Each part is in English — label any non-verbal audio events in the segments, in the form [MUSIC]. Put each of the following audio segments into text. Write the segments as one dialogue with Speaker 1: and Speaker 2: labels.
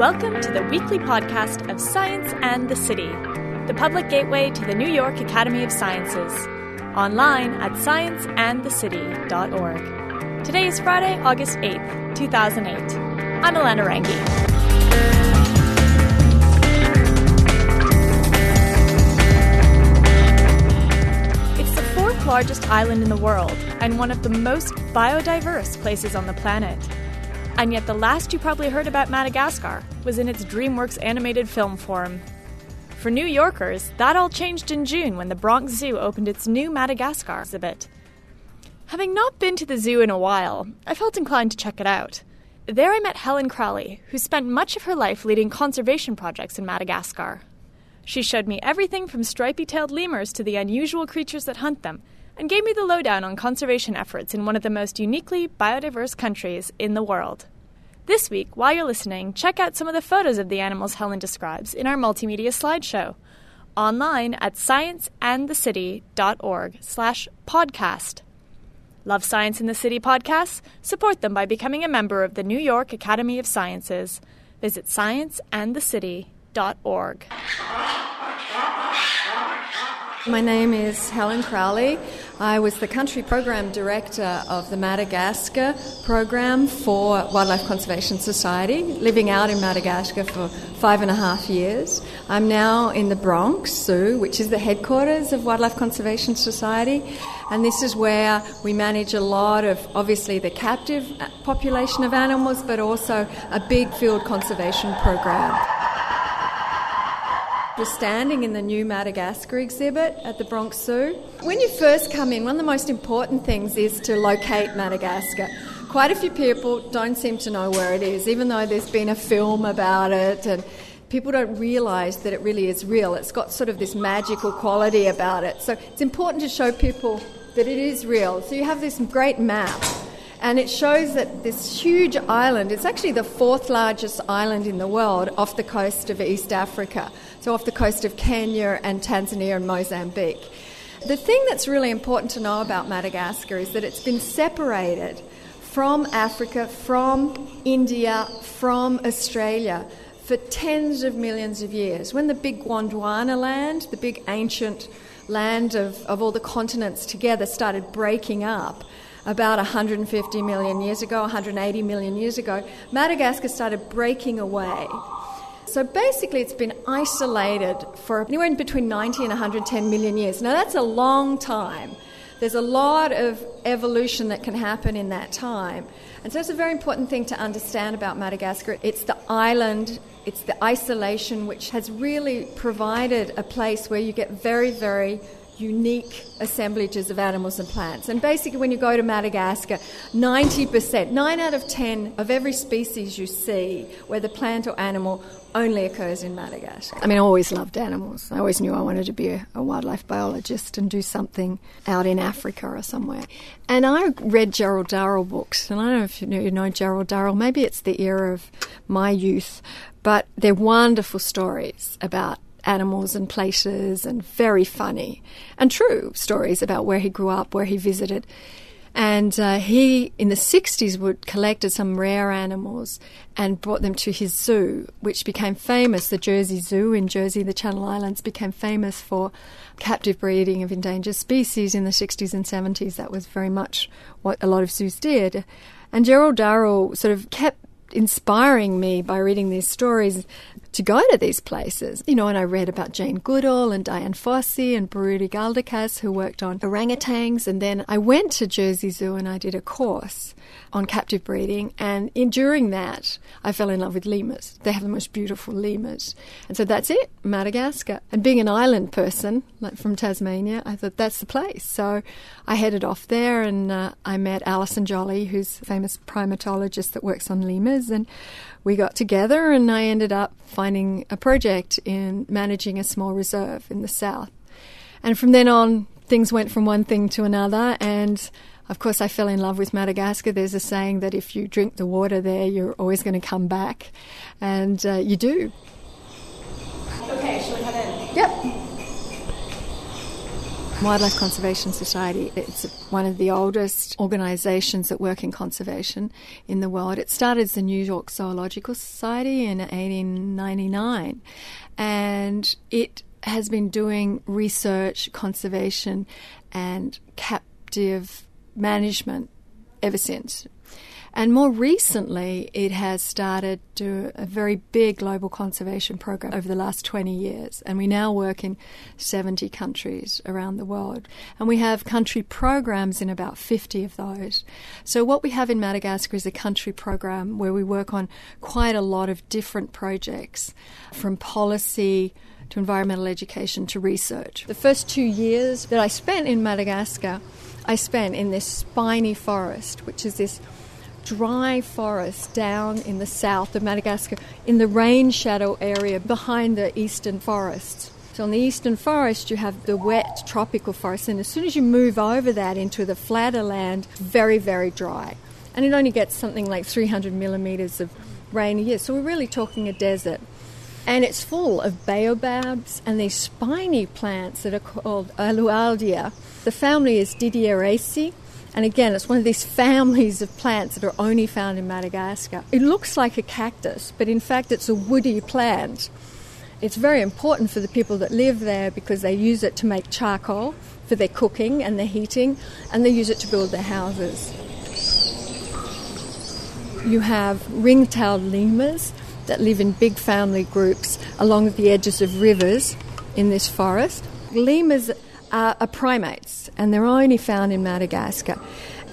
Speaker 1: Welcome to the weekly podcast of Science and the City, the public gateway to the New York Academy of Sciences. Online at scienceandthecity.org. Today is Friday, August 8th, 2008. I'm Elena Rangi. It's the fourth largest island in the world and one of the most biodiverse places on the planet. And yet, the last you probably heard about Madagascar was in its DreamWorks animated film form. For New Yorkers, that all changed in June when the Bronx Zoo opened its new Madagascar exhibit. Having not been to the zoo in a while, I felt inclined to check it out. There I met Helen Crowley, who spent much of her life leading conservation projects in Madagascar. She showed me everything from stripy tailed lemurs to the unusual creatures that hunt them, and gave me the lowdown on conservation efforts in one of the most uniquely biodiverse countries in the world. This week, while you're listening, check out some of the photos of the animals Helen describes in our multimedia slideshow online at scienceandthecity.org slash podcast. Love Science in the City podcasts? Support them by becoming a member of the New York Academy of Sciences. Visit scienceandthecity.org.
Speaker 2: My name is Helen Crowley. I was the country program director of the Madagascar program for Wildlife Conservation Society, living out in Madagascar for five and a half years. I'm now in the Bronx Zoo, which is the headquarters of Wildlife Conservation Society, and this is where we manage a lot of obviously the captive population of animals, but also a big field conservation program. We're standing in the new Madagascar exhibit at the Bronx Zoo. When you first come in, one of the most important things is to locate Madagascar. Quite a few people don't seem to know where it is, even though there's been a film about it and people don't realize that it really is real. It's got sort of this magical quality about it. So it's important to show people that it is real. So you have this great map and it shows that this huge island, it's actually the fourth largest island in the world off the coast of East Africa, so off the coast of Kenya and Tanzania and Mozambique. The thing that's really important to know about Madagascar is that it's been separated from Africa, from India, from Australia for tens of millions of years. When the big Gondwana land, the big ancient land of, of all the continents together, started breaking up, about 150 million years ago, 180 million years ago, Madagascar started breaking away. So basically, it's been isolated for anywhere between 90 and 110 million years. Now, that's a long time. There's a lot of evolution that can happen in that time. And so, it's a very important thing to understand about Madagascar. It's the island, it's the isolation, which has really provided a place where you get very, very unique assemblages of animals and plants. And basically, when you go to Madagascar, 90%, 9 out of 10 of every species you see, whether plant or animal, only occurs in Madagascar. I mean, I always loved animals. I always knew I wanted to be a, a wildlife biologist and do something out in Africa or somewhere. And I read Gerald Durrell books, and I don't know if you know, you know Gerald Durrell, maybe it's the era of my youth, but they're wonderful stories about animals and places and very funny and true stories about where he grew up, where he visited. And uh, he, in the 60s, would collected some rare animals and brought them to his zoo, which became famous. The Jersey Zoo in Jersey, the Channel Islands, became famous for captive breeding of endangered species in the 60s and 70s. That was very much what a lot of zoos did. And Gerald Durrell sort of kept inspiring me by reading these stories to go to these places. You know, and I read about Jane Goodall and Dian Fossey and Biruté Galdikas who worked on orangutans. And then I went to Jersey Zoo and I did a course on captive breeding. And in, during that, I fell in love with lemurs. They have the most beautiful lemurs. And so that's it, Madagascar. And being an island person, like from Tasmania, I thought that's the place. So I headed off there and uh, I met Alison Jolly, who's a famous primatologist that works on lemurs. And we got together and I ended up finding a project in managing a small reserve in the south. And from then on, things went from one thing to another and of course, I fell in love with Madagascar. There's a saying that if you drink the water there, you're always going to come back, and uh, you do.
Speaker 1: Okay, shall we head in?
Speaker 2: Yep. Wildlife Conservation Society. It's one of the oldest organisations that work in conservation in the world. It started as the New York Zoological Society in 1899, and it has been doing research, conservation, and captive management ever since. And more recently, it has started to a very big global conservation program over the last 20 years. And we now work in 70 countries around the world. And we have country programs in about 50 of those. So, what we have in Madagascar is a country program where we work on quite a lot of different projects from policy to environmental education to research. The first two years that I spent in Madagascar, I spent in this spiny forest, which is this dry forest down in the south of Madagascar, in the rain shadow area behind the eastern forests. So, on the eastern forest, you have the wet tropical forest, and as soon as you move over that into the flatter land, very, very dry. And it only gets something like 300 millimetres of rain a year. So, we're really talking a desert. And it's full of baobabs and these spiny plants that are called Alluaudia. The family is Didieraceae, and again, it's one of these [LAUGHS] families of plants that are only found in Madagascar. It looks like a cactus, but in fact, it's a woody plant. It's very important for the people that live there because they use it to make charcoal for their cooking and their heating, and they use it to build their houses. You have ring-tailed lemurs that live in big family groups along the edges of rivers in this forest. Lemurs are, are primates, and they're only found in Madagascar.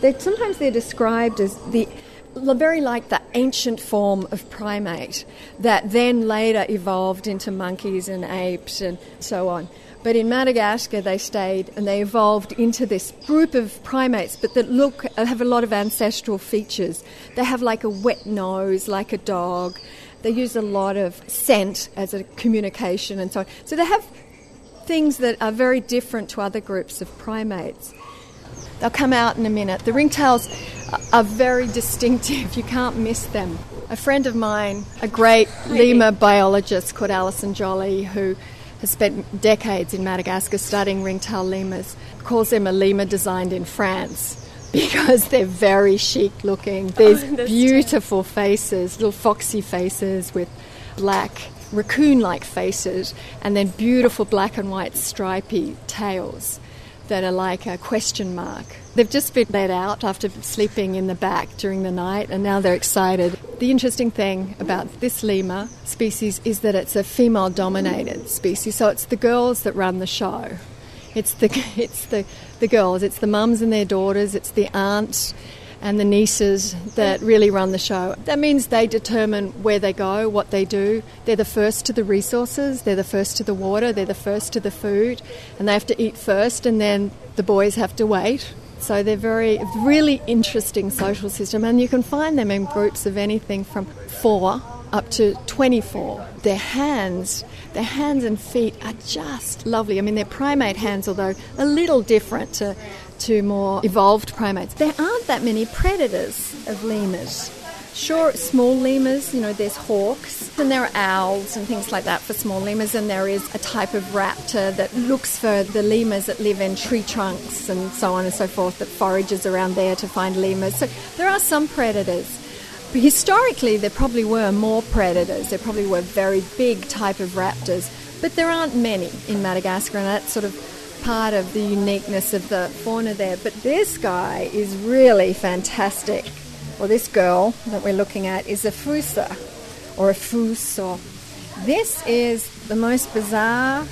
Speaker 2: They're, sometimes they're described as the very like the ancient form of primate that then later evolved into monkeys and apes and so on. But in Madagascar, they stayed and they evolved into this group of primates, but that look have a lot of ancestral features. They have like a wet nose, like a dog. They use a lot of scent as a communication and so on. So they have things that are very different to other groups of primates. They'll come out in a minute. The ringtails are very distinctive, [LAUGHS] you can't miss them. A friend of mine, a great lemur biologist called Alison Jolly, who has spent decades in Madagascar studying ringtail lemurs, calls them a lemur designed in France because they're very chic looking. There's oh, beautiful faces, little foxy faces with black raccoon like faces, and then beautiful black and white stripy tails that are like a question mark. They've just been let out after sleeping in the back during the night, and now they're excited. The interesting thing about this lemur species is that it's a female dominated species, so it's the girls that run the show. It's the, [LAUGHS] it's the, the girls, it's the mums and their daughters, it's the aunts and the nieces that really run the show. That means they determine where they go, what they do. They're the first to the resources, they're the first to the water, they're the first to the food, and they have to eat first, and then the boys have to wait. So they're very, really interesting social system, and you can find them in groups of anything from four up to 24. Their hands, their hands and feet are just lovely. I mean, they're primate hands, although a little different to, to more evolved primates. There aren't that many predators of lemurs. Sure, small lemurs, you know, there's hawks and there are owls and things like that for small lemurs, and there is a type of raptor that looks for the lemurs that live in tree trunks and so on and so forth, that forages around there to find lemurs. So there are some predators historically, there probably were more predators. There probably were very big type of raptors, but there aren't many in Madagascar, and that's sort of part of the uniqueness of the fauna there. But this guy is really fantastic. Well, this girl that we're looking at is a fossa or a fuso. This is the most bizarre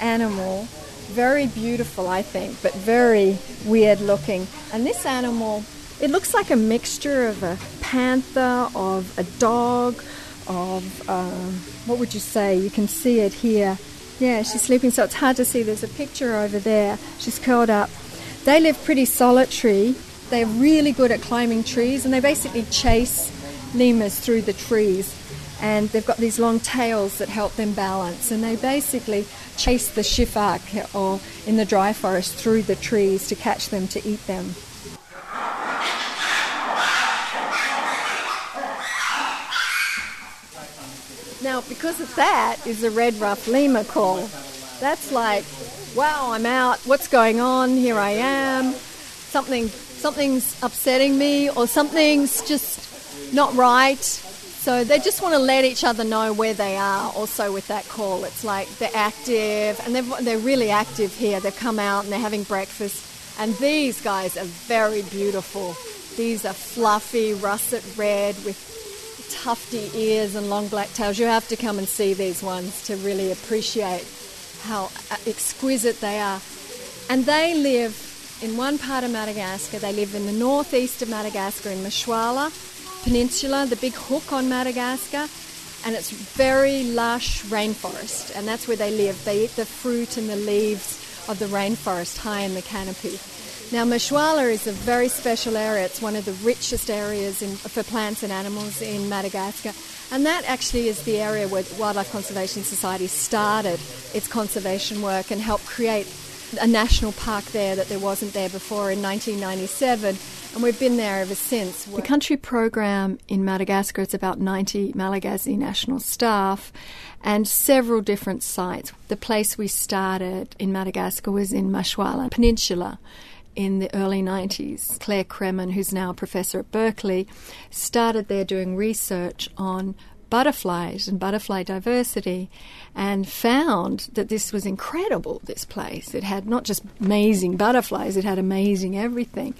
Speaker 2: animal, very beautiful, I think, but very weird looking. And this animal it looks like a mixture of a panther, of a dog, of um, what would you say? You can see it here. Yeah, she's sleeping, so it's hard to see. There's a picture over there. She's curled up. They live pretty solitary. They're really good at climbing trees, and they basically chase lemurs through the trees. And they've got these long tails that help them balance, and they basically chase the sifaka, or in the dry forest, through the trees to catch them to eat them. Now, because of that is the red ruff lemur call. That's like wow, I'm out. What's going on? Here I am. Something, something's upsetting me, or something's just not right. So they just want to let each other know where they are. Also with that call, it's like they're active, and they're, they're really active here. They've come out and they're having breakfast. And these guys are very beautiful. These are fluffy, russet red with tufty ears and long black tails. You have to come and see these ones to really appreciate how uh, exquisite they are. And they live in one part of Madagascar. They live in the northeast of Madagascar in Masoala Peninsula, the big hook on Madagascar. And it's very lush rainforest, and that's where they live. They eat the fruit and the leaves of the rainforest high in the canopy. Now, Masoala is a very special area. It's one of the richest areas in, for plants and animals in Madagascar. And that actually is the area where Wildlife Conservation Society started its conservation work and helped create a national park there that there wasn't there before in 1997. And we've been there ever since. The country program in Madagascar is about 90 Malagasy national staff and several different sites. The place we started in Madagascar was in Masoala Peninsula in the early 90s. Claire Kremen, who's now a professor at Berkeley, started there doing research on butterflies and butterfly diversity and found that this was incredible, this place. It had not just amazing butterflies, it had amazing everything.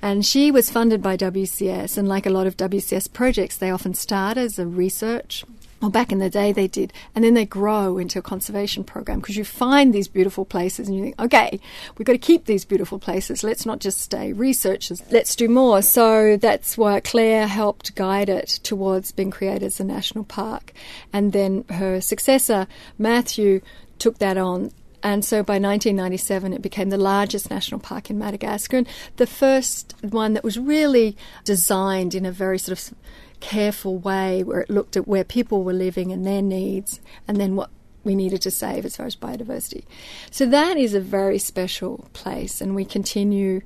Speaker 2: And she was funded by WCS, and like a lot of WCS projects, they often start as a research well, back in the day they did, and then they grow into a conservation program because you find these beautiful places and you think, okay, we've got to keep these beautiful places. Let's not just stay researchers. Let's do more. So that's why Claire helped guide it towards being created as a national park, and then her successor Matthew took that on and so by 1997, it became the largest national park in Madagascar, and the first one that was really designed in a very sort of careful way where it looked at where people were living and their needs and then what we needed to save as far as biodiversity. So that is a very special place, and we continue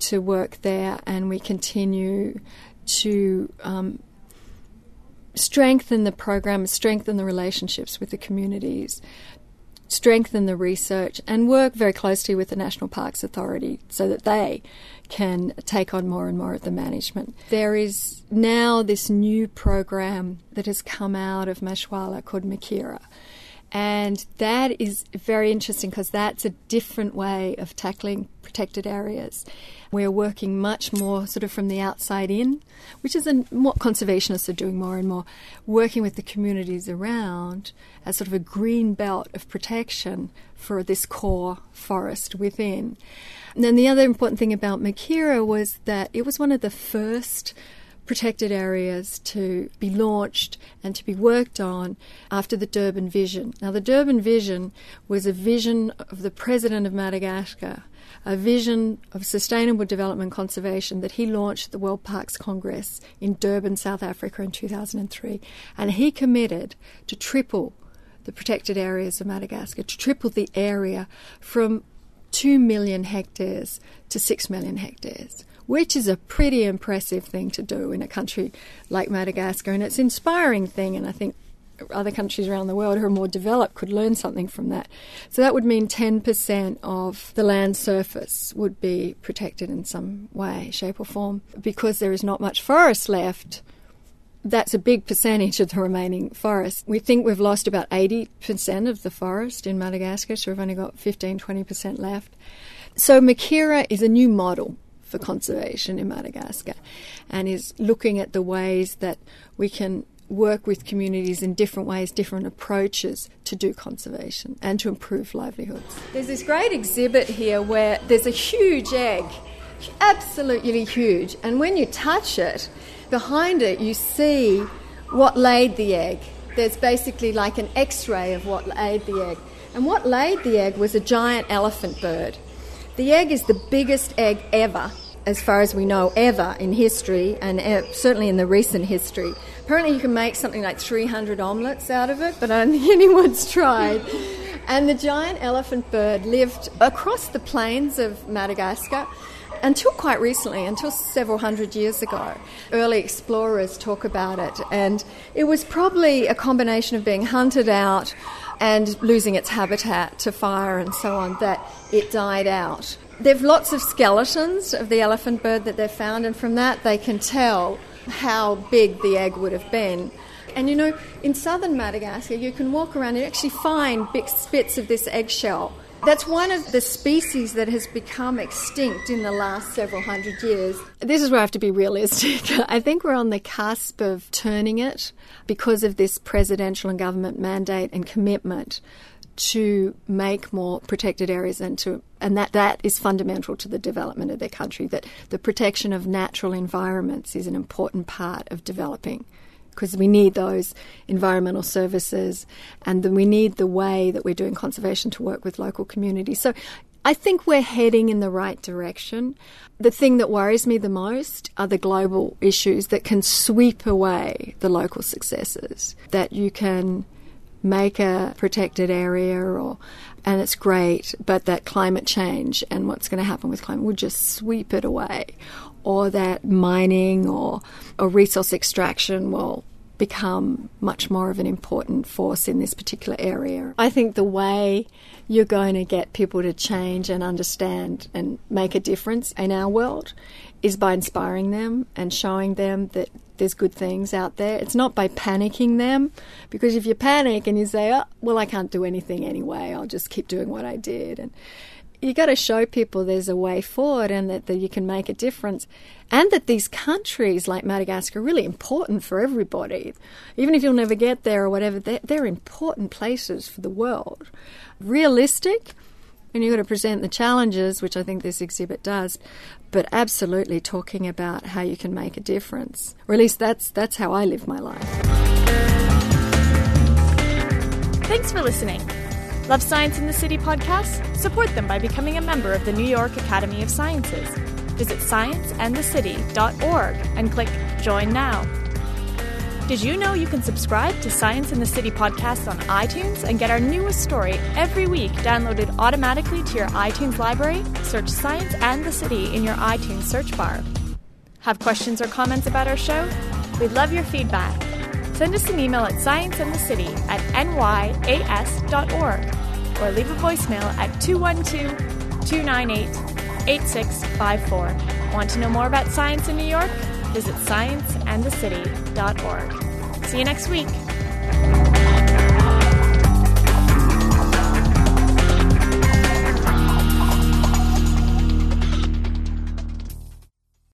Speaker 2: to work there and we continue to um, strengthen the program, strengthen the relationships with the communities, strengthen the research, and work very closely with the National Parks Authority so that they can take on more and more of the management. There is now this new program that has come out of Masoala called Makira. And that is very interesting because that's a different way of tackling protected areas. We're working much more sort of from the outside in, which is what conservationists are doing more and more, working with the communities around as sort of a green belt of protection for this core forest within. And then the other important thing about Makira was that it was one of the first protected areas to be launched and to be worked on after the Durban Vision. Now, the Durban Vision was a vision of the President of Madagascar, a vision of sustainable development conservation that he launched at the World Parks Congress in Durban, South Africa in 2003. And he committed to triple the protected areas of Madagascar, to triple the area from 2 million hectares to 6 million hectares, which is a pretty impressive thing to do in a country like Madagascar. And it's an inspiring thing, and I think other countries around the world who are more developed could learn something from that. So that would mean 10% of the land surface would be protected in some way, shape, or form. Because there is not much forest left, that's a big percentage of the remaining forest. We think we've lost about 80% of the forest in Madagascar, so we've only got 15 20% left. So Makira is a new model for conservation in Madagascar and is looking at the ways that we can work with communities in different ways, different approaches to do conservation and to improve livelihoods. There's this great exhibit here where there's a huge egg, absolutely huge, and when you touch it, behind it, you see what laid the egg. There's basically like an x ray of what laid the egg. And what laid the egg was a giant elephant bird. The egg is the biggest egg ever, as far as we know, ever in history, and certainly in the recent history. Apparently, you can make something like 300 omelettes out of it, but I don't think anyone's tried. And the giant elephant bird lived across the plains of Madagascar until quite recently, until several hundred years ago. Early explorers talk about it, and it was probably a combination of being hunted out and losing its habitat to fire and so on, that it died out. There've lots of skeletons of the elephant bird that they've found, and from that they can tell how big the egg would have been. And you know, in southern Madagascar, you can walk around and actually find big bits of this eggshell. That's one of the species that has become extinct in the last several hundred years. This is where I have to be realistic. [LAUGHS] I think we're on the cusp of turning it because of this presidential and government mandate and commitment to make more protected areas and to and that that is fundamental to the development of their country that the protection of natural environments is an important part of developing because we need those environmental services and we need the way that we're doing conservation to work with local communities. So I think we're heading in the right direction. The thing that worries me the most are the global issues that can sweep away the local successes. That you can make a protected area or and it's great, but that climate change and what's going to happen with climate will just sweep it away. Or that mining or, or resource extraction will become much more of an important force in this particular area. I think the way you're going to get people to change and understand and make a difference in our world is by inspiring them and showing them that there's good things out there. It's not by panicking them, because if you panic and you say, "Oh, well, I can't do anything anyway. I'll just keep doing what I did," and you got to show people there's a way forward and that, that you can make a difference, and that these countries like Madagascar are really important for everybody. Even if you'll never get there or whatever, they're, they're important places for the world. Realistic, and you've got to present the challenges, which I think this exhibit does, but absolutely talking about how you can make a difference. Or at least that's that's how I live my life.
Speaker 1: Thanks for listening. Love Science in the City podcast? Support them by becoming a member of the New York Academy of Sciences. Visit scienceandthecity.org and click Join Now. Did you know you can subscribe to Science in the City podcast on iTunes and get our newest story every week downloaded automatically to your iTunes library? Search Science and the City in your iTunes search bar. Have questions or comments about our show? We'd love your feedback. Send us an email at scienceandthecity at nyas.org or leave a voicemail at 212 298 8654. Want to know more about science in New York? visit scienceandthecity.org. See you next week.